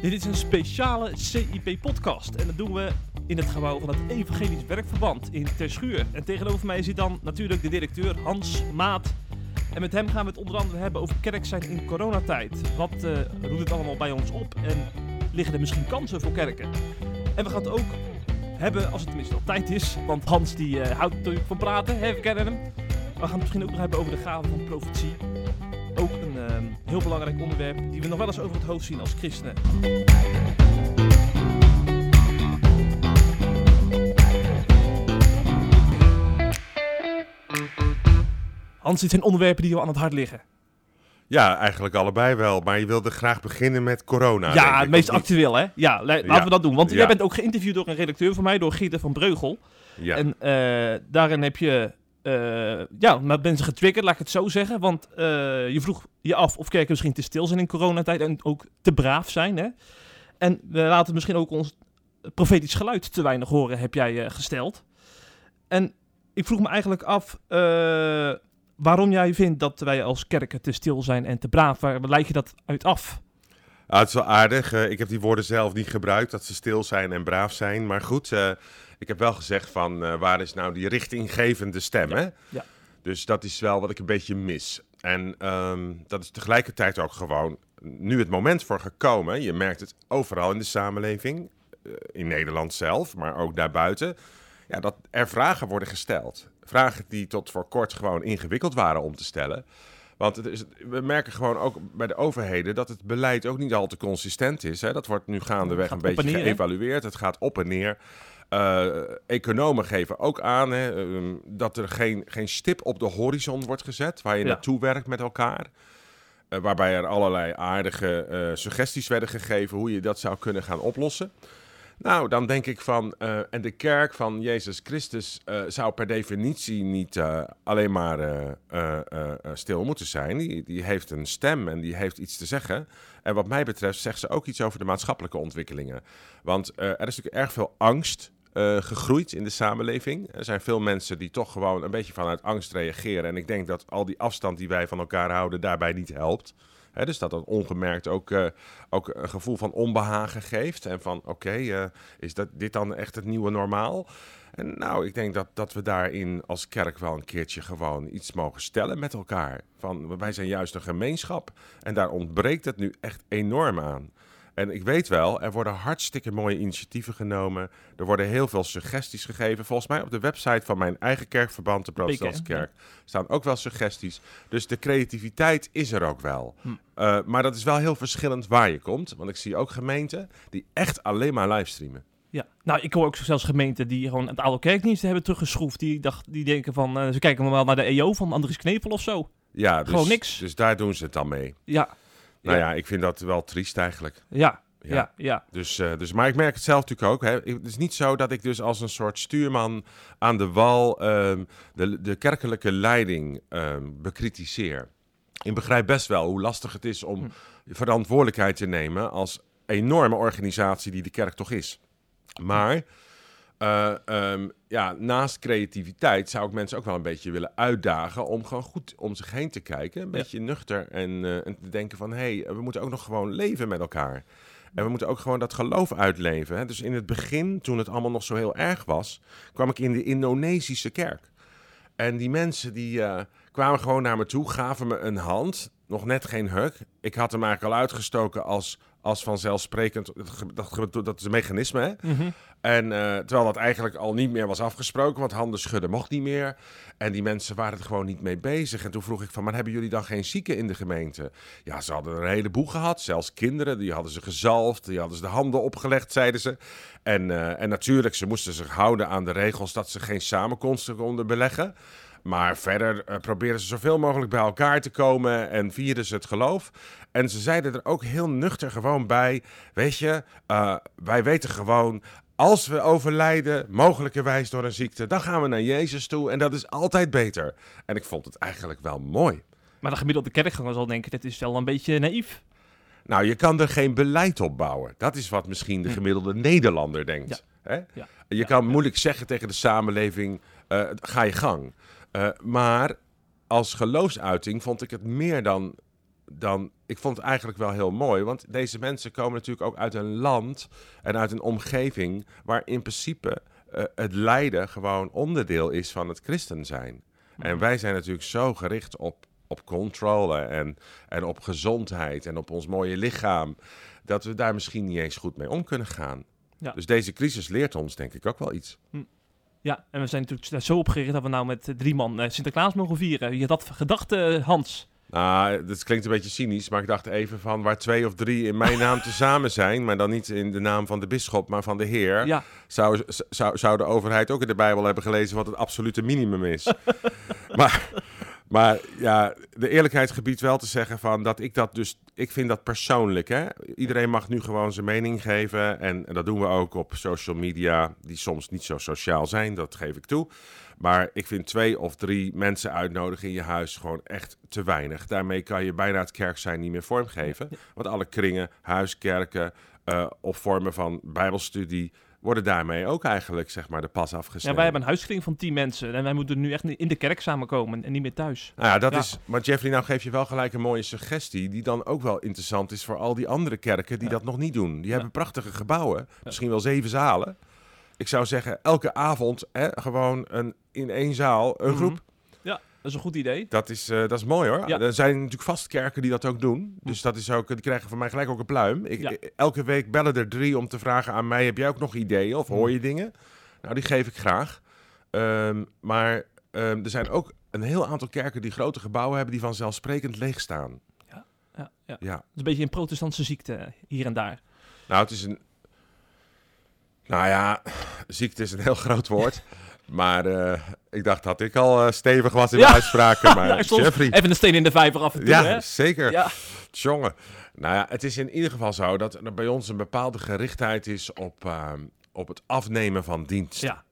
Dit is een speciale CIP-podcast en dat doen we in het gebouw van het Evangelisch Werkverband in Terschuur. En tegenover mij zit dan natuurlijk de directeur Hans Maat. En met hem gaan we het onder andere hebben over kerk zijn in coronatijd. Wat uh, roept het allemaal bij ons op en liggen er misschien kansen voor kerken? En we gaan het ook hebben, als het tenminste al tijd is, want Hans die uh, houdt natuurlijk van praten, hè, we kennen hem. We gaan het misschien ook nog hebben over de gave van profetie. Ook een uh, heel belangrijk onderwerp die we nog wel eens over het hoofd zien als christenen. Hans, dit zijn onderwerpen die jou aan het hart liggen. Ja, eigenlijk allebei wel. Maar je wilde graag beginnen met corona. Ja, het meest actueel, hè? Ja, laten we dat doen. Want jij bent ook geïnterviewd door een redacteur van mij, door Gieter van Breugel. Ja. En uh, daarin heb je uh, ja, maar ben ze getriggerd, laat ik het zo zeggen. Want uh, je vroeg je af of kerken misschien te stil zijn in coronatijd en ook te braaf zijn. Hè? En we laten misschien ook ons profetisch geluid te weinig horen, heb jij uh, gesteld. En ik vroeg me eigenlijk af waarom jij vindt dat wij als kerken te stil zijn en te braaf. Waar leid je dat uit af? Ah, het is wel aardig. ik heb die woorden zelf niet gebruikt, dat ze stil zijn en braaf zijn. Maar goed, ik heb wel gezegd van uh, waar is nou die richtinggevende stem, hè? Ja. Dus dat is wel wat ik een beetje mis. En um, dat is tegelijkertijd ook gewoon nu het moment voor gekomen. Je merkt het overal in de samenleving, in Nederland zelf, maar ook daarbuiten. Ja, dat er vragen worden gesteld. Vragen die tot voor kort gewoon ingewikkeld waren om te stellen. Want het is, we merken gewoon ook bij de overheden dat het beleid ook niet al te consistent is. Hè. Dat wordt nu gaandeweg een beetje geëvalueerd. Het gaat op en neer. Uh, economen geven ook aan hè, ehm, dat er geen, geen stip op de horizon wordt gezet waar je naartoe werkt met elkaar. Uh, waarbij er allerlei aardige uh, suggesties werden gegeven hoe je dat zou kunnen gaan oplossen. Nou, dan denk ik van, en de kerk van Jezus Christus zou per definitie niet alleen maar stil moeten zijn. Die, die heeft een stem en die heeft iets te zeggen. En wat mij betreft zegt ze ook iets over de maatschappelijke ontwikkelingen. Want er is natuurlijk erg veel angst gegroeid in de samenleving. Er zijn veel mensen die toch gewoon een beetje vanuit angst reageren. En ik denk dat al die afstand die wij van elkaar houden daarbij niet helpt. Dus dat dat ongemerkt ook, uh, ook een gevoel van onbehagen geeft. En van oké, uh, is dat, dit dan echt het nieuwe normaal? En nou, ik denk dat, dat we daarin als kerk wel een keertje gewoon iets mogen stellen met elkaar. Van wij zijn juist een gemeenschap. En daar ontbreekt het nu echt enorm aan. En ik weet wel, er worden hartstikke mooie initiatieven genomen. Er worden heel veel suggesties gegeven. Volgens mij op de website van mijn eigen kerkverband, de Protestantse Kerk, staan ook wel suggesties. Dus de creativiteit is er ook wel. Hm. Uh, maar dat is wel heel verschillend waar je komt. Want ik zie ook gemeenten die echt alleen maar livestreamen. Ja, nou, ik hoor ook zelfs gemeenten die gewoon het aantal kerkdiensten hebben teruggeschroefd. Die, dacht, die denken van, uh, ze kijken wel naar de EO van Andries Knepel of zo. Ja, dus, gewoon niks. Dus daar doen ze het dan mee. Ja. Nou ja. ik vind dat wel triest eigenlijk. Ja, ja, ja. Dus, uh, dus, maar ik merk het zelf natuurlijk ook. Hè. Het is niet zo dat ik dus als een soort stuurman aan de wal um, de, de kerkelijke leiding um, bekritiseer. Ik begrijp best wel hoe lastig het is om hm. verantwoordelijkheid te nemen als enorme organisatie die de kerk toch is. Maar uh, um, ja, naast creativiteit zou ik mensen ook wel een beetje willen uitdagen om gewoon goed om zich heen te kijken. Een beetje nuchter en, uh, en, te denken van hé, hey, we moeten ook nog gewoon leven met elkaar. En we moeten ook gewoon dat geloof uitleven. Hè? Dus in het begin, toen het allemaal nog zo heel erg was, kwam ik in de Indonesische kerk. En die mensen die uh, kwamen gewoon naar me toe, gaven me een hand. Nog net geen hug. Ik had hem eigenlijk al uitgestoken als als vanzelfsprekend. Dat, dat is een mechanisme. Hè? Mhm. En uh, terwijl dat eigenlijk al niet meer was afgesproken, want handen schudden mocht niet meer. En die mensen waren er gewoon niet mee bezig. En toen vroeg ik van, maar hebben jullie dan geen zieken in de gemeente? Ja, ze hadden er een heleboel gehad. Zelfs kinderen, die hadden ze gezalfd, die hadden ze de handen opgelegd, zeiden ze. En, uh, en natuurlijk, ze moesten zich houden aan de regels dat ze geen samenkomsten konden beleggen. Maar verder uh, proberen ze zoveel mogelijk bij elkaar te komen en vierden ze het geloof. En ze zeiden er ook heel nuchter gewoon bij: Weet je, uh, wij weten gewoon. Als we overlijden, mogelijkerwijs door een ziekte, dan gaan we naar Jezus toe en dat is altijd beter. En ik vond het eigenlijk wel mooi. Maar de gemiddelde kerkganger zal denken, dit is wel een beetje naïef. Nou, je kan er geen beleid op bouwen. Dat is wat misschien de hm. gemiddelde Nederlander denkt. Hè? Ja. Je kan moeilijk zeggen tegen de samenleving, uh, ga je gang. Uh, maar als geloofsuiting vond ik het meer dan dan, ik vond het eigenlijk wel heel mooi. Want deze mensen komen natuurlijk ook uit een land en uit een omgeving waar in principe uh, het lijden gewoon onderdeel is van het christen zijn. En Mhm. wij zijn natuurlijk zo gericht op, op controle en, en op gezondheid en op ons mooie lichaam, dat we daar misschien niet eens goed mee om kunnen gaan. Ja. Dus deze crisis leert ons denk ik ook wel iets. Ja, en we zijn natuurlijk zo opgericht dat we nou met eh, drie man eh, Sinterklaas mogen vieren. Je had dat gedacht, eh, Hans? Nou, dat klinkt een beetje cynisch, maar ik dacht even van waar twee of drie in mijn naam tezamen zijn, maar dan niet in de naam van de bisschop, maar van de Heer, Ja, zou, zou, zou de overheid ook in de Bijbel hebben gelezen wat het absolute minimum is. maar, maar ja, de eerlijkheid gebiedt wel te zeggen van dat ik dat dus, ik vind dat persoonlijk. Hè? Iedereen mag nu gewoon zijn mening geven en, en dat doen we ook op social media, die soms niet zo sociaal zijn, dat geef ik toe. Maar ik vind twee of drie mensen uitnodigen in je huis gewoon echt te weinig. Daarmee kan je bijna het kerk zijn niet meer vormgeven. Want alle kringen, huiskerken uh, of vormen van bijbelstudie worden daarmee ook eigenlijk zeg maar de pas afgesneden. ja, wij hebben een huiskring van tien mensen en wij moeten nu echt in de kerk samenkomen en niet meer thuis. Nou ja, dat Ja. is. Maar Jeffrey, nou geef je wel gelijk een mooie suggestie. Die dan ook wel interessant is voor al die andere kerken die Ja. dat nog niet doen. Die hebben prachtige gebouwen, misschien wel zeven zalen. Ik zou zeggen, elke avond hè, gewoon een, in één zaal een Mhm. groep. Ja, dat is een goed idee. Dat is, eh, dat is mooi hoor. Ja. Er zijn natuurlijk vast kerken die dat ook doen. Dus dat is ook, die krijgen van mij gelijk ook een pluim. Ik, Ja. ik- elke week bellen er drie om te vragen aan mij: heb jij ook nog ideeën of hoor je dingen? Nou, die geef ik graag. Ehm, maar ehm, er zijn ook een heel aantal kerken die grote gebouwen hebben die vanzelfsprekend leeg staan. Ja, ja. Ja. Het is een beetje een protestantse ziekte eh, hier en daar. Nou, het is een. Nou ja, ziekte is een heel groot woord. Maar eh, ik dacht dat ik al eh, stevig was in Ja. mijn uitspraken. Maar Ja, soms Jeffrey. Even een steen in de vijver af en toe, Ja, hè? zeker. Ja. Jongen. Nou ja, het is in ieder geval zo dat er bij ons een bepaalde gerichtheid is op, ehm, op het afnemen van dienst. Ja.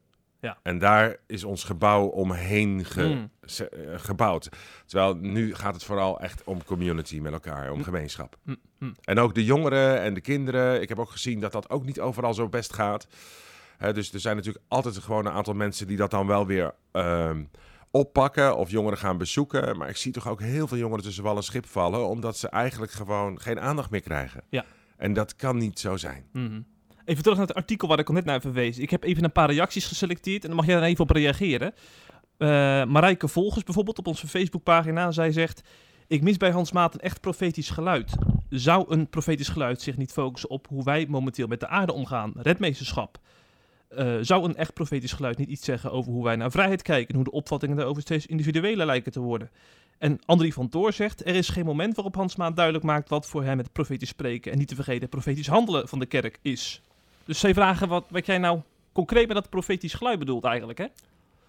En daar is ons gebouw omheen ge- Mm. eh, gebouwd. Terwijl nu gaat het vooral echt om community met elkaar, om Mm. gemeenschap. Mm. En ook de jongeren en de kinderen. Ik heb ook gezien dat dat ook niet overal zo best gaat. Hè, dus er zijn natuurlijk altijd gewoon een aantal mensen die dat dan wel weer ehm, oppakken of jongeren gaan bezoeken. Maar ik zie toch ook heel veel jongeren tussen wal en schip vallen, omdat ze eigenlijk gewoon geen aandacht meer krijgen. Ja. En dat kan niet zo zijn. Mhm. Even terug naar het artikel waar ik al net naar verwees. Ik heb even een paar reacties geselecteerd en dan mag jij daar even op reageren. Eh Marijke Volgers bijvoorbeeld op onze Facebookpagina. Zij zegt, ik mis bij Hans Maat een echt profetisch geluid. Zou een profetisch geluid zich niet focussen op hoe wij momenteel met de aarde omgaan? Redmeesterschap. Eh, zou een echt profetisch geluid niet iets zeggen over hoe wij naar vrijheid kijken... en hoe de opvattingen daarover steeds individueler lijken te worden? En Andrie van Toor zegt, er is geen moment waarop Hans Maat duidelijk maakt... wat voor hem het profetisch spreken en niet te vergeten profetisch handelen van de kerk is. Dus zij vragen wat, wat jij nou concreet met dat profetisch geluid bedoelt eigenlijk, hè?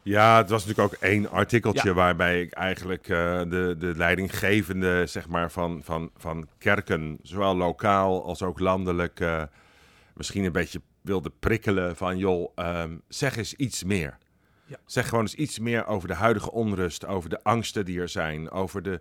Ja, het was natuurlijk ook één artikeltje Ja. waarbij ik eigenlijk eh, de, de leidinggevende zeg maar, van, van, van kerken, zowel lokaal als ook landelijk, eh, misschien een beetje wilde prikkelen van joh, ehm, zeg eens iets meer. Ja. Zeg gewoon eens iets meer over de huidige onrust, over de angsten die er zijn, over de,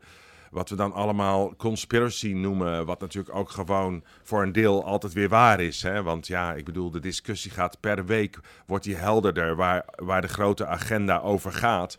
wat we dan allemaal conspiracy noemen, wat natuurlijk ook gewoon voor een deel altijd weer waar is. Hè? Want ja, ik bedoel, de discussie gaat per week, wordt die helderder waar, waar de grote agenda over gaat.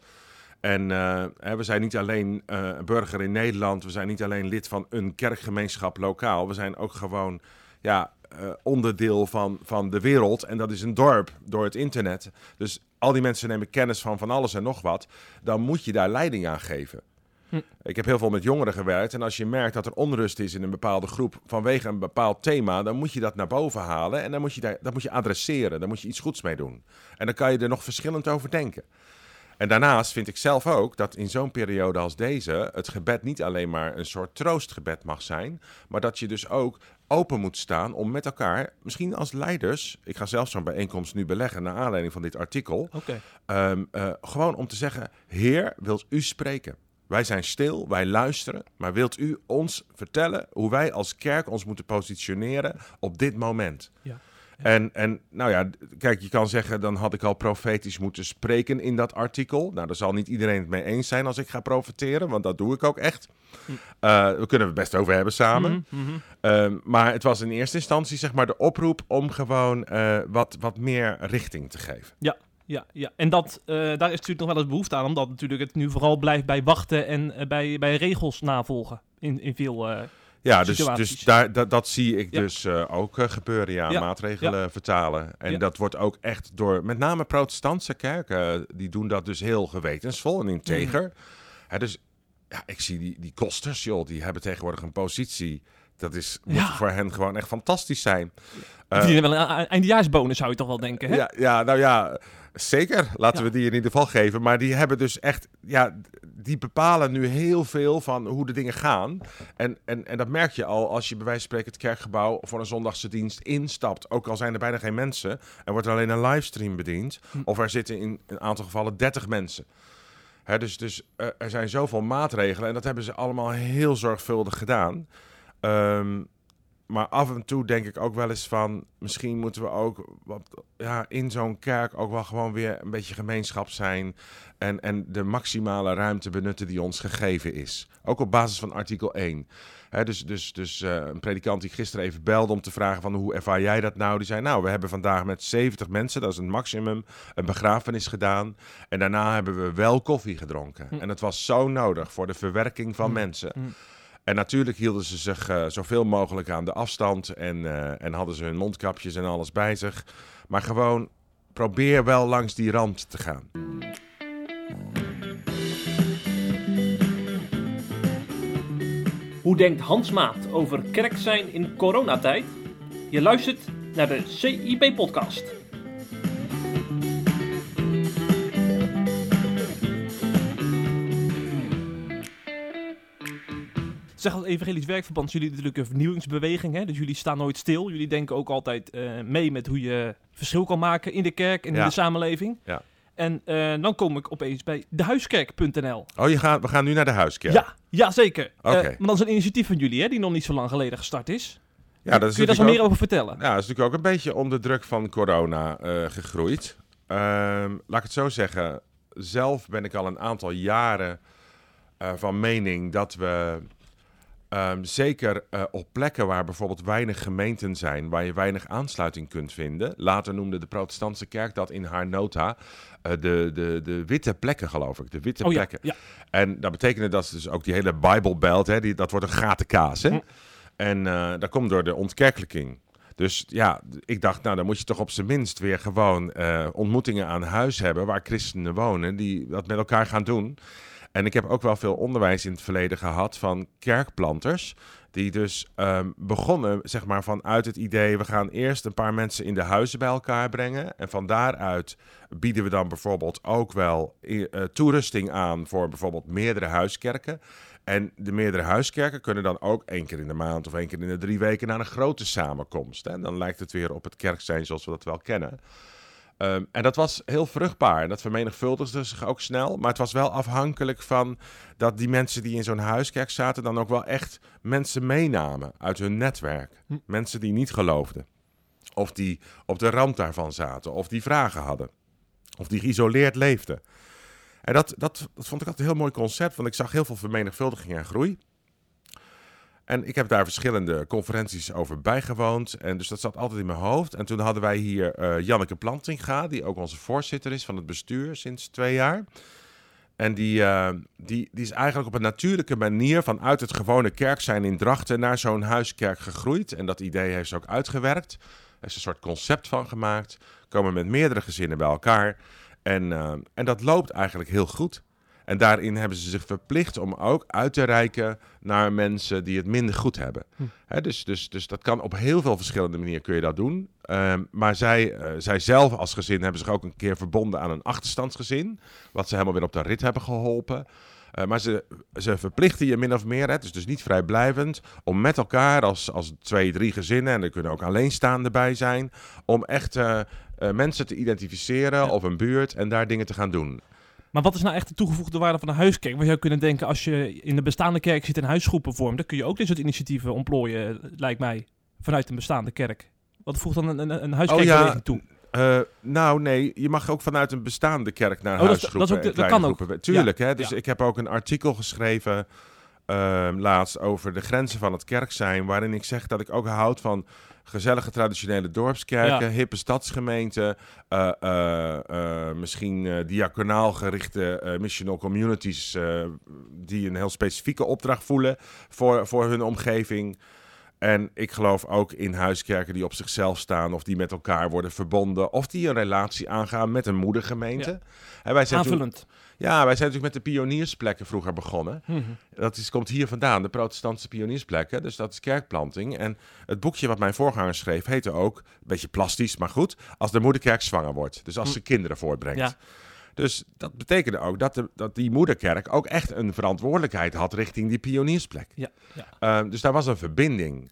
En eh, hè, we zijn niet alleen eh, burger in Nederland, we zijn niet alleen lid van een kerkgemeenschap lokaal, we zijn ook gewoon ja, eh, onderdeel van, van de wereld. En dat is een dorp door het internet. Dus al die mensen nemen kennis van van alles en nog wat. Dan moet je daar leiding aan geven. Hm. Ik heb heel veel met jongeren gewerkt. En als je merkt dat er onrust is in een bepaalde groep vanwege een bepaald thema, dan moet je dat naar boven halen. En dan moet je, daar, dat moet je adresseren. Dan moet je iets goeds mee doen. En dan kan je er nog verschillend over denken. En daarnaast vind ik zelf ook dat in zo'n periode als deze het gebed niet alleen maar een soort troostgebed mag zijn, maar dat je dus ook open moet staan om met elkaar, misschien als leiders, ik ga zelfs zo'n bijeenkomst nu beleggen naar aanleiding van dit artikel, ehm, eh, gewoon om te zeggen, Heer, wilt u spreken? Wij zijn stil, wij luisteren, maar wilt u ons vertellen hoe wij als kerk ons moeten positioneren op dit moment? Ja. En, en nou ja, kijk, je kan zeggen, dan had ik al profetisch moeten spreken in dat artikel. Nou, daar zal niet iedereen het mee eens zijn als ik ga profeteren, want dat doe ik ook echt. Eh, we kunnen het best over hebben samen. Mhm, mhm. Ehm, maar het was in eerste instantie zeg maar de oproep om gewoon eh, wat, wat meer richting te geven. Ja, ja. en dat, eh, daar is natuurlijk nog wel eens behoefte aan, omdat natuurlijk het nu vooral blijft bij wachten en bij, bij regels navolgen. in, in veel ja, dus, dus daar, dat, dat zie ik dus uh, ook uh, gebeuren, ja, maatregelen vertalen. En dat wordt ook echt door, met name protestantse kerken, die doen dat dus heel gewetensvol en integer. Mm. Hè, dus ja, ik zie die, die kosters, joh, die hebben tegenwoordig een positie. Dat is, moet voor hen gewoon echt fantastisch zijn. Die uh, wel een eindejaarsbonus, zou je toch wel denken, hè? Ja, ja nou ja, zeker. Laten we die in ieder geval geven. Maar die hebben dus echt, ja, die bepalen nu heel veel van hoe de dingen gaan. En, en, en dat merk je al als je bij wijze van spreken het kerkgebouw voor een zondagse dienst instapt. Ook al zijn er bijna geen mensen en wordt er alleen een livestream bediend. Hm. Of er zitten in een aantal gevallen 30 mensen. Hè, dus dus uh, er zijn zoveel maatregelen en dat hebben ze allemaal heel zorgvuldig gedaan. Um, maar af en toe denk ik ook wel eens van, misschien moeten we ook wat, ja, in zo'n kerk ook wel gewoon weer een beetje gemeenschap zijn. En, en de maximale ruimte benutten die ons gegeven is. Ook op basis van artikel 1. dus dus, dus uh, een predikant die gisteren even belde om te vragen van hoe ervaar jij dat nou? Die zei, nou, we hebben vandaag met 70 mensen, dat is het maximum, een begrafenis gedaan. En daarna hebben we wel koffie gedronken. Hm. En het was zo nodig voor de verwerking van hm. mensen. Hm. En natuurlijk hielden ze zich uh, zoveel mogelijk aan de afstand en, uh, en hadden ze hun mondkapjes en alles bij zich. Maar gewoon probeer wel langs die rand te gaan. Hoe denkt Hans Maat over kerk zijn in coronatijd? Je luistert naar de CIP-podcast. Zeg als Evangelisch Werkverband, jullie natuurlijk een vernieuwingsbeweging. Hè? Dus jullie staan nooit stil. Jullie denken ook altijd uh, mee met hoe je verschil kan maken in de kerk en in de samenleving. Ja. En uh, dan kom ik opeens bij dehuiskerk.nl. Oh, je gaat, we gaan nu naar de huiskerk? Ja, ja zeker. Oké. Okay. Uh, maar dat is een initiatief van jullie, hè, die nog niet zo lang geleden gestart is. Ja, dat is Kun je daar zo meer over vertellen? Ja, dat is natuurlijk ook een beetje onder druk van corona gegroeid. Ehm, laat ik het zo zeggen. Zelf ben ik al een aantal jaren van mening dat we Um, zeker uh, op plekken waar bijvoorbeeld weinig gemeenten zijn, waar je weinig aansluiting kunt vinden. Later noemde de protestantse kerk dat in haar nota uh, de, de, de witte plekken, geloof ik. De witte oh, plekken. Ja, ja. En dat betekende dat dus ook die hele Bijbelbelt, hè, die, dat wordt een gaten kaas. Hè? Hm. En uh, dat komt door de ontkerkelijking. Dus ja, ik dacht, nou dan moet je toch op zijn minst weer gewoon ontmoetingen aan huis hebben waar christenen wonen, die dat met elkaar gaan doen. En ik heb ook wel veel onderwijs in het verleden gehad van kerkplanters. Die dus um, begonnen, zeg maar, vanuit het idee: we gaan eerst een paar mensen in de huizen bij elkaar brengen. En van daaruit bieden we dan bijvoorbeeld ook wel uh, toerusting aan voor bijvoorbeeld meerdere huiskerken. En de meerdere huiskerken kunnen dan ook één keer in de maand of één keer in de drie weken naar een grote samenkomst. En dan lijkt het weer op het kerk zijn zoals we dat wel kennen. Ehm, en dat was heel vruchtbaar. En dat vermenigvuldigde zich ook snel. Maar het was wel afhankelijk van dat die mensen die in zo'n huiskerk zaten... dan ook wel echt mensen meenamen uit hun netwerk. Hm. Mensen die niet geloofden. Of die op de rand daarvan zaten. Of die vragen hadden. Of die geïsoleerd leefden. En dat, dat, dat vond ik altijd een heel mooi concept. Want ik zag heel veel vermenigvuldiging en groei. En ik heb daar verschillende conferenties over bijgewoond. En dus dat zat altijd in mijn hoofd. En toen hadden wij hier uh, Janneke Plantinga, die ook onze voorzitter is van het bestuur sinds twee jaar. En die, uh, die, die is eigenlijk op een natuurlijke manier vanuit het gewone kerk zijn in Drachten naar zo'n huiskerk gegroeid. En dat idee heeft ze ook uitgewerkt. Er is een soort concept van gemaakt. Komen met meerdere gezinnen bij elkaar. En, uh, en dat loopt eigenlijk heel goed. En daarin hebben ze zich verplicht om ook uit te reiken naar mensen die het minder goed hebben. Hm. dus, dus, dus dat kan op heel veel verschillende manieren kun je dat doen. Ehm, maar zij, uh, zij zelf als gezin hebben zich ook een keer verbonden aan een achterstandsgezin. Wat ze helemaal weer op de rit hebben geholpen. Uh, maar ze, ze verplichten je min of meer, het is dus niet vrijblijvend, om met elkaar als, als twee, drie gezinnen, en er kunnen ook alleenstaanden bij zijn, om echt uh, mensen te identificeren of een buurt en daar dingen te gaan doen. Maar wat is nou echt de toegevoegde waarde van een huiskerk? Want je zou kunnen denken, als je in de bestaande kerk zit en huisgroepen vormt, dan kun je ook dit soort initiatieven ontplooien, lijkt mij, vanuit een bestaande kerk. Wat voegt dan een, een, een huiskerkbeweging oh, toe? Uh, nou, nee, je mag ook vanuit een bestaande kerk naar oh, huisgroepen. Dat, dat, dat, kan ook. Tuurlijk, hè. Dus ik heb ook een artikel geschreven ehm, laatst over de grenzen van het kerk zijn, waarin ik zeg dat ik ook houd van gezellige traditionele dorpskerken, hippe stadsgemeenten, uh, uh, misschien diaconaal gerichte missional communities die een heel specifieke opdracht voelen voor, voor hun omgeving. En ik geloof ook in huiskerken die op zichzelf staan of die met elkaar worden verbonden of die een relatie aangaan met een moedergemeente. Ja. En wij zijn Aanvullend. Ja, wij zijn natuurlijk met de pioniersplekken vroeger begonnen. Mhm. Dat is, komt hier vandaan, de protestantse pioniersplekken. Dus dat is kerkplanting. En het boekje wat mijn voorganger schreef heette ook, een beetje plastisch, maar goed, als de moederkerk zwanger wordt. Dus als ze kinderen voortbrengt. Ja. Dus dat betekende ook dat, de, dat die moederkerk ook echt een verantwoordelijkheid had richting die pioniersplek. Ja, ja. Ehm, dus daar was een verbinding.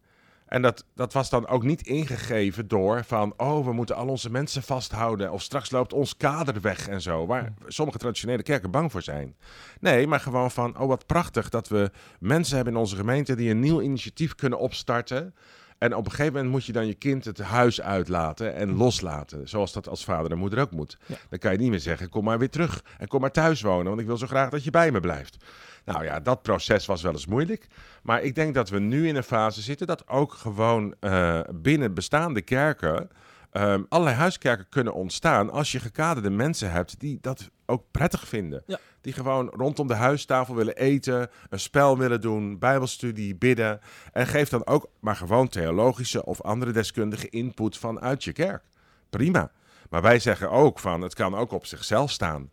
En dat, dat was dan ook niet ingegeven door van, oh, we moeten al onze mensen vasthouden. Of straks loopt ons kader weg en zo. Waar sommige traditionele kerken bang voor zijn. Nee, maar gewoon van, oh, wat prachtig dat we mensen hebben in onze gemeente die een nieuw initiatief kunnen opstarten. En op een gegeven moment moet je dan je kind het huis uitlaten en loslaten. Zoals dat als vader en moeder ook moet. Dan kan je niet meer zeggen, kom maar weer terug en kom maar thuis wonen. Want ik wil zo graag dat je bij me blijft. Nou ja, dat proces was wel eens moeilijk. Maar ik denk dat we nu in een fase zitten dat ook gewoon uh, binnen bestaande kerken... Um, allerlei huiskerken kunnen ontstaan als je gekaderde mensen hebt die dat ook prettig vinden. Die gewoon rondom de huistafel willen eten, een spel willen doen, bijbelstudie, bidden. En geef dan ook maar gewoon theologische of andere deskundige input vanuit je kerk. Prima. Maar wij zeggen ook van het kan ook op zichzelf staan.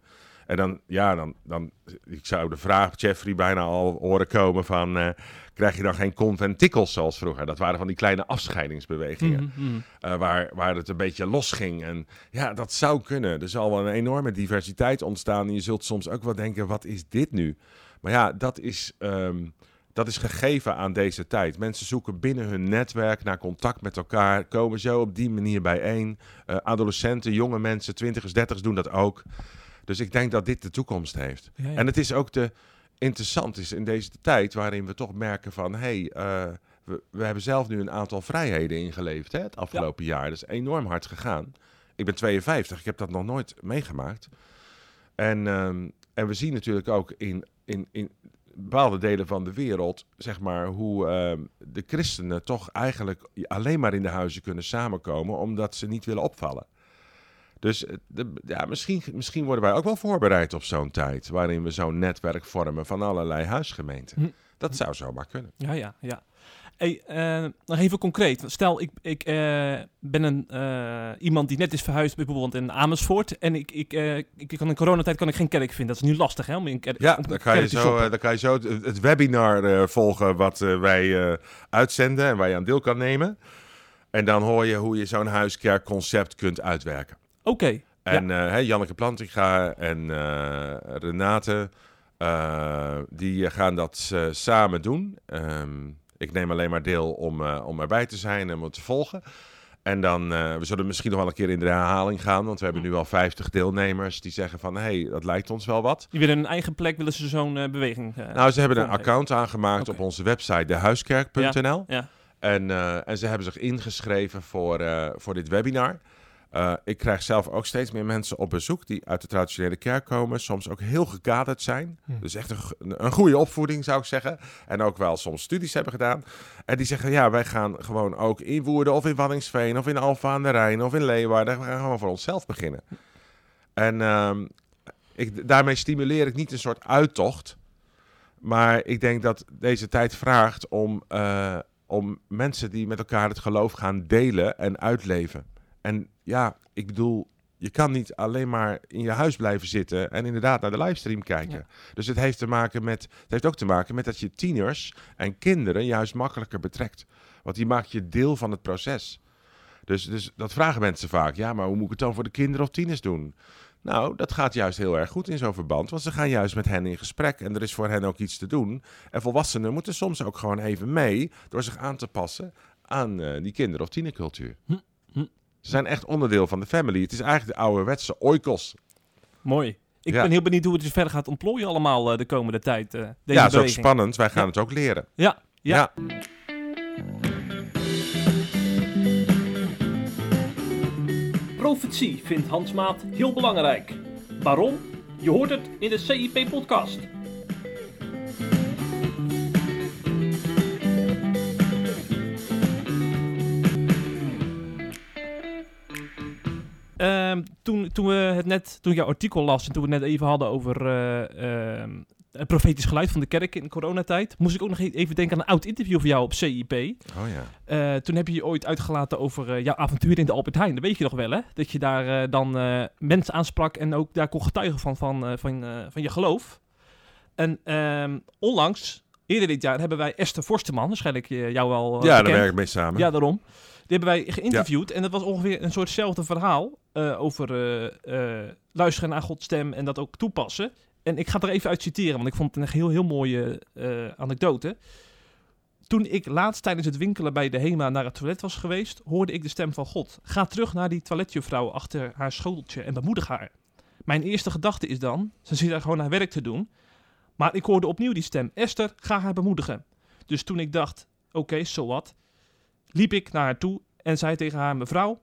En dan, ja, dan, dan, ik zou de vraag, Jeffrey, bijna al horen komen van, uh, krijg je dan geen conventikels zoals vroeger? Dat waren van die kleine afscheidingsbewegingen, mm, mm. Uh, waar, waar het een beetje los ging. En ja, dat zou kunnen. Er zal wel een enorme diversiteit ontstaan. En je zult soms ook wel denken, wat is dit nu? Maar ja, dat is... Um, dat is gegeven aan deze tijd. Mensen zoeken binnen hun netwerk naar contact met elkaar, komen zo op die manier bijeen. Uh, adolescenten, jonge mensen, twintigers, dertigers doen dat ook. Dus ik denk dat dit de toekomst heeft. En het is ook de interessant is in deze tijd waarin we toch merken van hé, hey, uh, we, we, hebben zelf nu een aantal vrijheden ingeleefd hè, het afgelopen jaar. Dat is enorm hard gegaan. Ik ben 52, ik heb dat nog nooit meegemaakt. En, um, en we zien natuurlijk ook in, in, in bepaalde delen van de wereld, zeg maar, hoe uh, de christenen toch eigenlijk alleen maar in de huizen kunnen samenkomen omdat ze niet willen opvallen. Dus eh, de, ja, misschien, misschien worden wij ook wel voorbereid op zo'n tijd. Waarin we zo'n netwerk vormen van allerlei huisgemeenten. Hm. Dat zou zomaar kunnen. Ja, ja, ja. Hey, uh, nog even concreet. Stel, ik, ik uh, ben een, uh, iemand die net is verhuisd, bijvoorbeeld in Amersfoort. En ik, ik, ik kan in coronatijd kan ik geen kerk vinden. Dat is nu lastig, hè? Om in kerk, ja, dan kan, je zo, dan kan je zo het, webinar volgen wat wij uitzenden en waar je aan deel kan nemen. En dan hoor je hoe je zo'n huiskerkconcept kunt uitwerken. Oké. En ja. hey, Janneke Plantinga en uh, Renate, uh, die gaan dat samen doen. Um, ik neem alleen maar deel om, om erbij te zijn en om te volgen. En dan, we zullen misschien nog wel een keer in de herhaling gaan, want we hebben nu al 50 deelnemers die zeggen van, hé, hey, dat lijkt ons wel wat. Die willen een eigen plek, willen ze zo'n beweging? nou, ze hebben een account aangemaakt op onze website, dehuiskerk.nl. Ja, ja. En, en ze hebben zich ingeschreven voor, voor dit webinar. Uh, ik krijg zelf ook steeds meer mensen op bezoek die uit de traditionele kerk komen. Soms ook heel gekaderd zijn. Hm. Dus echt een, een, goede opvoeding zou ik zeggen. En ook wel soms studies hebben gedaan. En die zeggen, ja, wij gaan gewoon ook in Woerden of in Waddinxveen of in Alfa aan de Rijn of in Leeuwarden. We gaan gewoon voor onszelf beginnen. En uh, ik, daarmee stimuleer ik niet een soort uittocht. Maar ik denk dat deze tijd vraagt om, uh, om mensen die met elkaar het geloof gaan delen en uitleven. En ja, ik bedoel, je kan niet alleen maar in je huis blijven zitten en inderdaad naar de livestream kijken. Dus het heeft, te maken met, het heeft ook te maken met dat je tieners en kinderen juist makkelijker betrekt. Want die maak je deel van het proces. Dus, dus dat vragen mensen vaak. Ja, maar hoe moet ik het dan voor de kinderen of tieners doen? Nou, dat gaat juist heel erg goed in zo'n verband, want ze gaan juist met hen in gesprek en er is voor hen ook iets te doen. En volwassenen moeten soms ook gewoon even mee door zich aan te passen aan uh, die kinder- of tienercultuur. Hm. Ze zijn echt onderdeel van de family. Het is eigenlijk de ouderwetse oikos. Mooi. Ik ben heel benieuwd hoe het dus verder gaat ontplooien allemaal uh, de komende tijd. Uh, deze ja, het is ook spannend. Wij gaan het ook leren. Ja, ja. ja. Profetie vindt Hans Maat heel belangrijk. Waarom? Je hoort het in de CIP-podcast. Ehm, toen, toen we het net, toen jouw artikel las en toen we het net even hadden over uh, het profetisch geluid van de kerk in coronatijd, moest ik ook nog e-, even denken aan een oud interview van jou op CIP. Oh ja. Uh, toen heb je je ooit uitgelaten over jouw avontuur in de Albert Heijn. Dat weet je nog wel, hè? Dat je daar dan mensen aansprak en ook daar kon getuigen van, van, van, van je geloof. En ehm, onlangs, eerder dit jaar, hebben wij Esther Forsteman, waarschijnlijk jou wel Ja, daar werken we mee samen. Ja, daarom. Die hebben wij geïnterviewd en dat was ongeveer een soortzelfde verhaal uh, over uh, luisteren naar Gods stem en dat ook toepassen. En ik ga er even uit citeren, want ik vond het een heel, heel mooie anekdote. Toen ik laatst tijdens het winkelen bij de HEMA naar het toilet was geweest, hoorde ik de stem van God. Ga terug naar die toiletjuffrouw achter haar schoteltje en bemoedig haar. Mijn eerste gedachte is dan, ze zit daar gewoon haar werk te doen. Maar ik hoorde opnieuw die stem, Esther, ga haar bemoedigen. Dus toen ik dacht, oké, okay, so what, liep ik naar haar toe en zei tegen haar: Mevrouw,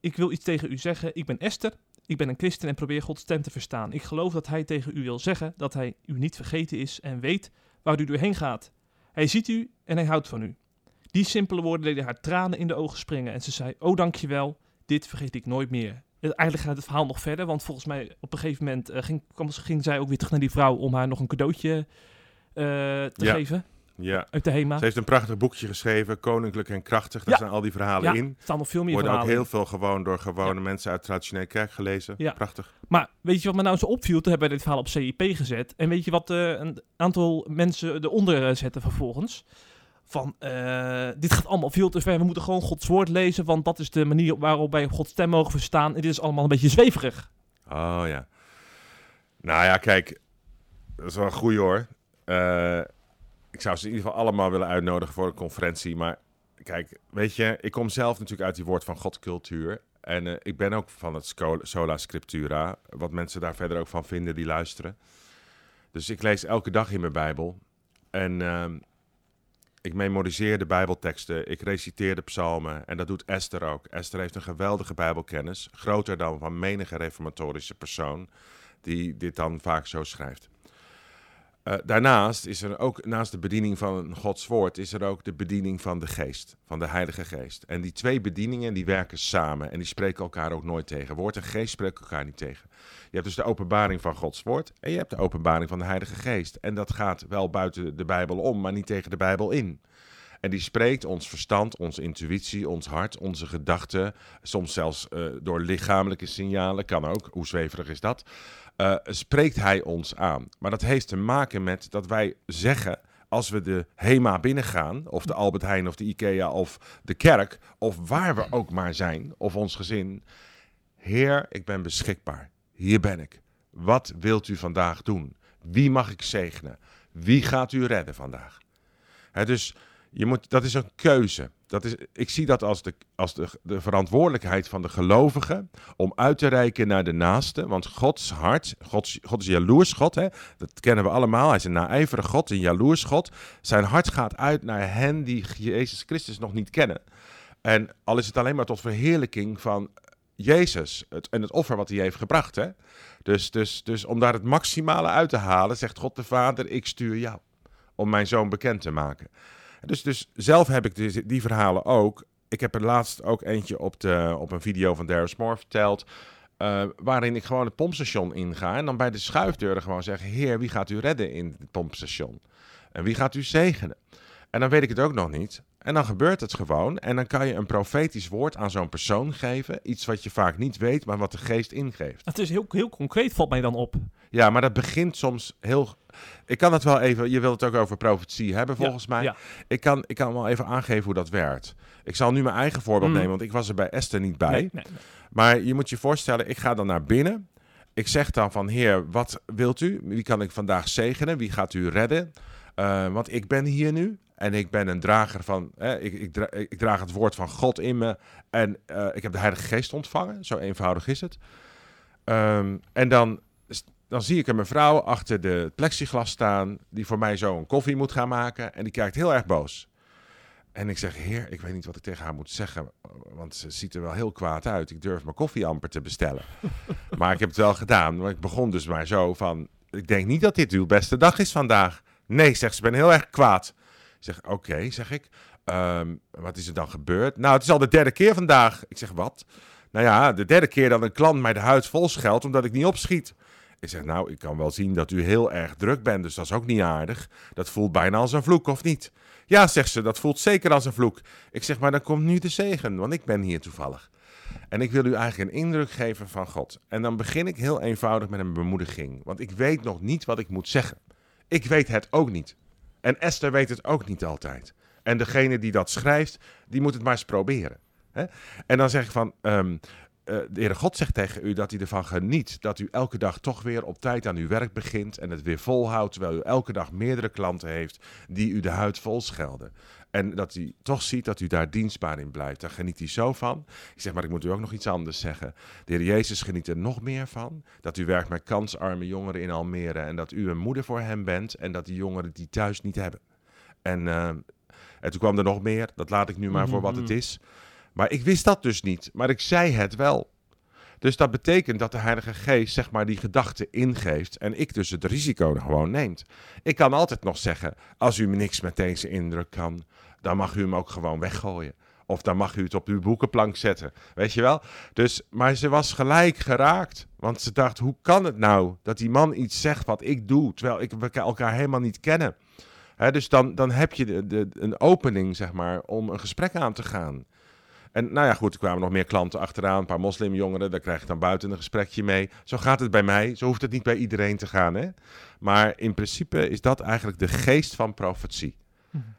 ik wil iets tegen u zeggen. Ik ben Esther. Ik ben een christen en probeer Gods stem te verstaan. Ik geloof dat Hij tegen u wil zeggen dat Hij u niet vergeten is en weet waar u doorheen gaat. Hij ziet u en hij houdt van u. Die simpele woorden deden haar tranen in de ogen springen en ze zei: Oh, dankjewel, dit vergeet ik nooit meer. Eigenlijk gaat het verhaal nog verder, want volgens mij op een gegeven moment uh, ging, ging, zij ook weer terug naar die vrouw om haar nog een cadeautje uh, te ja. geven. Ja. Uit de HEMA. Ze heeft een prachtig boekje geschreven, Koninklijk en Krachtig. Daar zijn al die verhalen ja, in. Er staan nog veel meer Worden verhalen ook heel veel gewoon door gewone mensen uit traditionele kerk gelezen. Ja. Prachtig. Maar weet je wat me nou zo opviel? Toen hebben we dit verhaal op CIP gezet. En weet je wat uh, een aantal mensen eronder uh, zetten vervolgens? Van, uh, dit gaat allemaal veel te ver. We moeten gewoon Gods woord lezen, want dat is de manier waarop wij Gods stem mogen verstaan. En dit is allemaal een beetje zweverig. Oh ja. Nou ja, kijk. Dat is wel een goeie hoor. Uh, ik zou ze in ieder geval allemaal willen uitnodigen voor een conferentie. Maar kijk, weet je, ik kom zelf natuurlijk uit die woord van God cultuur. En uh, ik ben ook van het sola scriptura. Wat mensen daar verder ook van vinden die luisteren. Dus ik lees elke dag in mijn Bijbel. En uh, ik memoriseer de Bijbelteksten. Ik reciteer de psalmen. En dat doet Esther ook. Esther heeft een geweldige Bijbelkennis. Groter dan van menige reformatorische persoon. Die dit dan vaak zo schrijft. Uh, daarnaast is er ook, naast de bediening van Gods woord, is er ook de bediening van de geest, van de Heilige Geest. En die twee bedieningen die werken samen en die spreken elkaar ook nooit tegen. Woord en geest spreken elkaar niet tegen. Je hebt dus de openbaring van Gods woord en je hebt de openbaring van de Heilige Geest. En dat gaat wel buiten de Bijbel om, maar niet tegen de Bijbel in. En die spreekt ons verstand, onze intuïtie, ons hart, onze gedachten, soms zelfs uh, door lichamelijke signalen, kan ook, hoe zweverig is dat, uh, spreekt hij ons aan. Maar dat heeft te maken met dat wij zeggen, als we de HEMA binnengaan, of de Albert Heijn of de IKEA of de kerk, of waar we ook maar zijn, of ons gezin, Heer, ik ben beschikbaar. Hier ben ik. Wat wilt u vandaag doen? Wie mag ik zegenen? Wie gaat u redden vandaag? He, dus je moet, dat is een keuze. Dat is, ik zie dat als, de, als de, de verantwoordelijkheid van de gelovigen om uit te reiken naar de naaste. Want Gods hart, Gods, God is jaloers God, hè? dat kennen we allemaal. Hij is een naijverige God, een jaloers God. Zijn hart gaat uit naar hen die Jezus Christus nog niet kennen. En al is het alleen maar tot verheerlijking van Jezus het, en het offer wat hij heeft gebracht. Hè? Dus, dus, dus om daar het maximale uit te halen, zegt God de Vader, ik stuur jou om mijn zoon bekend te maken. Dus, dus zelf heb ik die, die verhalen ook. Ik heb er laatst ook eentje op, de, op een video van Darius Moore verteld. Uh, waarin ik gewoon het pompstation inga. En dan bij de schuifdeuren gewoon zeg: Heer, wie gaat u redden in het pompstation? En wie gaat u zegenen? En dan weet ik het ook nog niet. En dan gebeurt het gewoon. En dan kan je een profetisch woord aan zo'n persoon geven. Iets wat je vaak niet weet, maar wat de geest ingeeft. Het is heel, heel concreet, valt mij dan op. Ja, maar dat begint soms heel. Ik kan het wel even. Je wilt het ook over profetie hebben, volgens ja, mij. Ja. Ik, kan, ik kan wel even aangeven hoe dat werkt. Ik zal nu mijn eigen voorbeeld mm. nemen, want ik was er bij Esther niet bij. Nee, nee, nee. Maar je moet je voorstellen, ik ga dan naar binnen. Ik zeg dan van, heer, wat wilt u? Wie kan ik vandaag zegenen? Wie gaat u redden? Uh, want ik ben hier nu. En ik ben een drager van, eh, ik, ik, dra ik, draag het woord van God in me. En uh, ik heb de Heilige Geest ontvangen. Zo eenvoudig is het. Um, en dan, dan zie ik een mevrouw achter de plexiglas staan. Die voor mij zo een koffie moet gaan maken. En die kijkt heel erg boos. En ik zeg, heer, ik weet niet wat ik tegen haar moet zeggen. Want ze ziet er wel heel kwaad uit. Ik durf mijn koffie amper te bestellen. maar ik heb het wel gedaan. Maar ik begon dus maar zo van, ik denk niet dat dit uw beste dag is vandaag. Nee, zegt ze, ben heel erg kwaad. Ik zeg, oké, okay, zeg ik. Um, wat is er dan gebeurd? Nou, het is al de derde keer vandaag. Ik zeg, wat? Nou ja, de derde keer dat een klant mij de huid vol scheldt omdat ik niet opschiet. Ik zeg, nou, ik kan wel zien dat u heel erg druk bent, dus dat is ook niet aardig. Dat voelt bijna als een vloek, of niet? Ja, zegt ze, dat voelt zeker als een vloek. Ik zeg, maar dan komt nu de zegen, want ik ben hier toevallig. En ik wil u eigenlijk een indruk geven van God. En dan begin ik heel eenvoudig met een bemoediging, want ik weet nog niet wat ik moet zeggen. Ik weet het ook niet. En Esther weet het ook niet altijd. En degene die dat schrijft, die moet het maar eens proberen. En dan zeg ik van, um, uh, de Heere God zegt tegen u dat hij ervan geniet dat u elke dag toch weer op tijd aan uw werk begint en het weer volhoudt, terwijl u elke dag meerdere klanten heeft die u de huid vol schelden. En dat hij toch ziet dat u daar dienstbaar in blijft. Daar geniet hij zo van. Ik zeg, maar ik moet u ook nog iets anders zeggen. De Heer Jezus geniet er nog meer van. Dat u werkt met kansarme jongeren in Almere. En dat u een moeder voor hem bent. En dat die jongeren die thuis niet hebben. En, uh, en toen kwam er nog meer. Dat laat ik nu maar voor wat het Mhm. is. Maar ik wist dat dus niet. Maar ik zei het wel. Dus dat betekent dat de Heilige Geest zeg maar die gedachte ingeeft en ik dus het risico gewoon neemt. Ik kan altijd nog zeggen, als u niks met deze indruk kan, dan mag u hem ook gewoon weggooien. Of dan mag u het op uw boekenplank zetten. Weet je wel? Dus, maar ze was gelijk geraakt. Want ze dacht, hoe kan het nou dat die man iets zegt wat ik doe, terwijl ik, we elkaar helemaal niet kennen. Dus dan, dan heb je de, een opening, zeg maar, om een gesprek aan te gaan. En nou ja, goed, er kwamen nog meer klanten achteraan, een paar moslimjongeren, daar krijg je dan buiten een gesprekje mee. Zo gaat het bij mij, zo hoeft het niet bij iedereen te gaan. Hè? Maar in principe is dat eigenlijk de geest van profetie.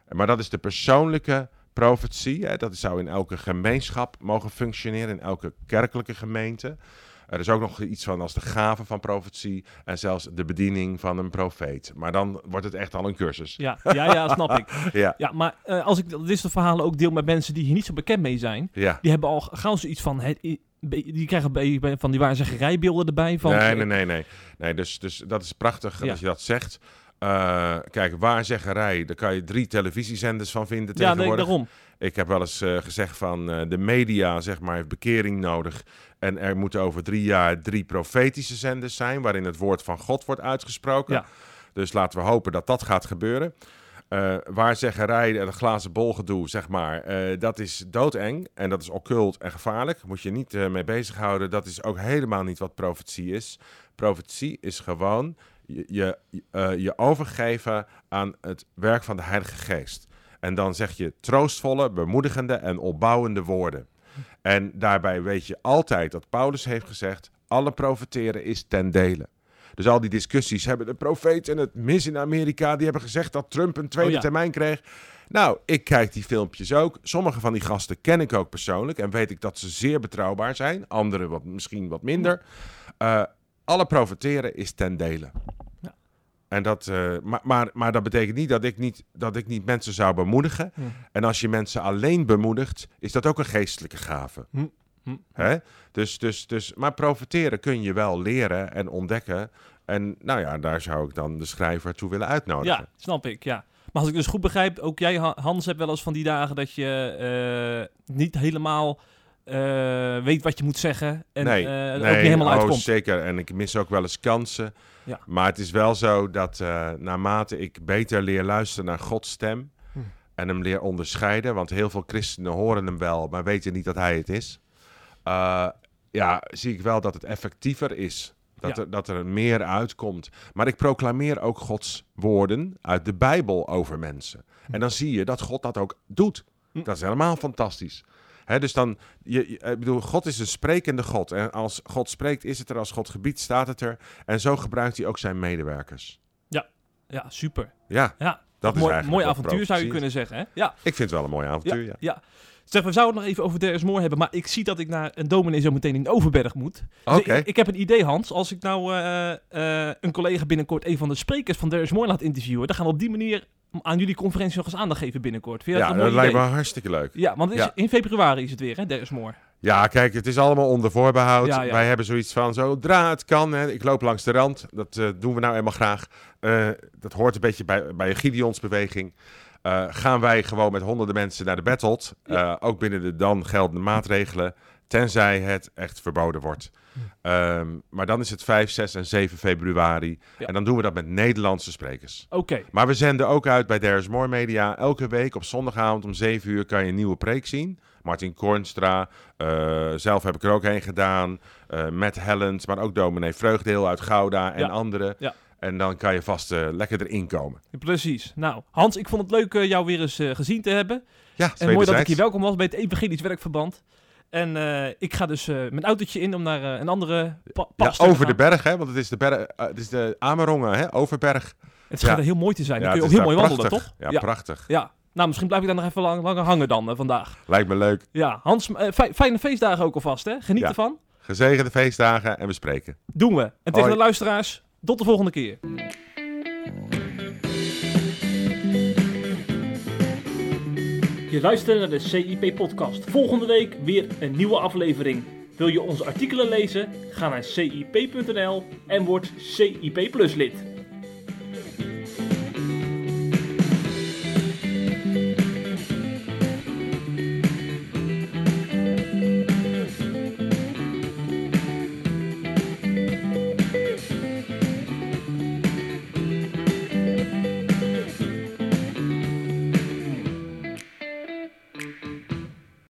Maar dat is de persoonlijke profetie, hè? dat zou in elke gemeenschap mogen functioneren, in elke kerkelijke gemeente. Er is ook nog iets van als de gave van profetie en zelfs de bediening van een profeet. Maar dan wordt het echt al een cursus. Ja, ja, ja snap ik. Ja, Ja, maar eh, als ik dit soort verhalen ook deel met mensen die hier niet zo bekend mee zijn, ja. die hebben al gauw zoiets van, het, die krijgen van die waarzeggerijbeelden erbij. Van, nee, nee, nee, nee. nee dus, dus dat is prachtig Ja. als je dat zegt. Eh, kijk, waarzeggerij, daar kan je drie televisiezenders van vinden Ja, nee, tegenwoordig. daarom. Ik heb wel eens eh, gezegd van eh, de media, zeg maar, heeft bekering nodig. En er moeten over drie jaar drie profetische zenders zijn, waarin het woord van God wordt uitgesproken. Ja. Dus laten we hopen dat dat gaat gebeuren. Eh waarzeggerij en het glazen bol gedoe, zeg maar, eh, dat is doodeng en dat is occult en gevaarlijk. Moet je niet eh, mee bezighouden. Dat is ook helemaal niet wat profetie is. Profetie is gewoon je, je, je overgeven aan het werk van de Heilige Geest. En dan zeg je troostvolle, bemoedigende en opbouwende woorden. En daarbij weet je altijd dat Paulus heeft gezegd: alle profeteren is ten dele. Dus al die discussies hebben de profeet en het mis in Amerika, die hebben gezegd dat Trump een tweede Oh ja. termijn kreeg. Nou, ik kijk die filmpjes ook. Sommige van die gasten ken ik ook persoonlijk en weet ik dat ze zeer betrouwbaar zijn. Andere wat, misschien wat minder. Eh, alle profeteren is ten dele. En dat, eh, maar, maar, maar dat betekent niet dat ik niet, dat ik niet mensen zou bemoedigen. Hm. En als je mensen alleen bemoedigt, is dat ook een geestelijke gave. Hm, hm. Dus, dus, dus, maar profiteren kun je wel leren en ontdekken. En nou ja, daar zou ik dan de schrijver toe willen uitnodigen. Ja, snap ik, ja. Maar als ik dus goed begrijp, ook jij, Ha- Hans, hebt wel eens van die dagen dat je eh, niet helemaal eh, weet wat je moet zeggen. En nee, nee, ook niet helemaal oh, uitkomt. zeker. En ik mis ook wel eens kansen. Ja. Maar het is wel zo dat eh, naarmate ik beter leer luisteren naar Gods stem... Hm. en hem leer onderscheiden... want heel veel christenen horen hem wel, maar weten niet dat hij het is... eh, ja, zie ik wel dat het effectiever is. Dat, Ja. er, dat er meer uitkomt. Maar ik proclameer ook Gods woorden uit de Bijbel over mensen. En dan zie je dat God dat ook doet. Hm. Dat is helemaal fantastisch. Dus dan, je, je- ik bedoel, God is een sprekende God. En als God spreekt, is het er. Als God gebiedt, staat het er. En zo gebruikt hij ook zijn medewerkers. Ja, super. Ja, Ja, dat is mooi, eigenlijk mooi avontuur zou je kunnen zeggen, hè? Ja, Ik vind het wel een mooi avontuur, ja. ja, ja. Zeg, we zouden het nog even over More hebben, maar ik zie dat ik naar een dominee zo meteen in Overberg moet. Dus Oké. ik, ik heb een idee, Hans. Als ik nou eh, eh, een collega binnenkort een van de sprekers van More laat interviewen, dan gaan we op die manier aan jullie conferentie nog eens aandacht geven binnenkort. Vind je Ja, dat lijkt me hartstikke leuk. Ja, want het is, Ja. in februari is het weer, hè, is More. Ja, kijk, het is allemaal onder voorbehoud. Ja, ja. Wij hebben zoiets van, zodra het kan, hè, ik loop langs de rand. Dat eh, doen we nou eenmaal graag. Dat hoort een beetje bij, bij een Gideonsbeweging. Eh, gaan wij gewoon met honderden mensen naar de battle. Ja. Eh, ook binnen de dan geldende maatregelen. Tenzij het echt verboden wordt. Ehm, maar dan is het 5, 6 en 7 februari. Ja. En dan doen we dat met Nederlandse sprekers. Oké, Maar we zenden ook uit bij There is More Media. Elke week op zondagavond om 7 uur kan je een nieuwe preek zien. Martin Kornstra, eh, zelf heb ik er ook heen gedaan. eh Matt Hellens, maar ook dominee Vreugdeel uit Gouda en Ja. anderen. Ja. En dan kan je vast eh, lekker erin komen. precies. Nou, Hans, ik vond het leuk eh, jou weer eens eh, gezien te hebben. Ja, En mooi dat ik hier welkom was bij het Evangelisch Werkverband. En ik ga dus mijn autootje in om naar een andere pa Ja, over de berg, hè? Want het is de, berg, het is de Amerongen, hè? Overberg. Het schijnt Ja. heel mooi te zijn. Dan Ja, kun je ook heel mooi daar wandelen, prachtig. toch? Ja, prachtig. Ja. Nou, misschien blijf ik daar nog even lang, langer hangen dan vandaag. Lijkt me leuk. Ja, Hans, fi- fijne feestdagen ook alvast, hè? Geniet ervan. Gezegende feestdagen en we spreken. Doen we. En tegen Hoi. de luisteraars, tot de volgende keer. Je luistert naar de CIP-podcast. Volgende week weer een nieuwe aflevering. Wil je onze artikelen lezen? Ga naar cip.nl en word CIP Plus lid.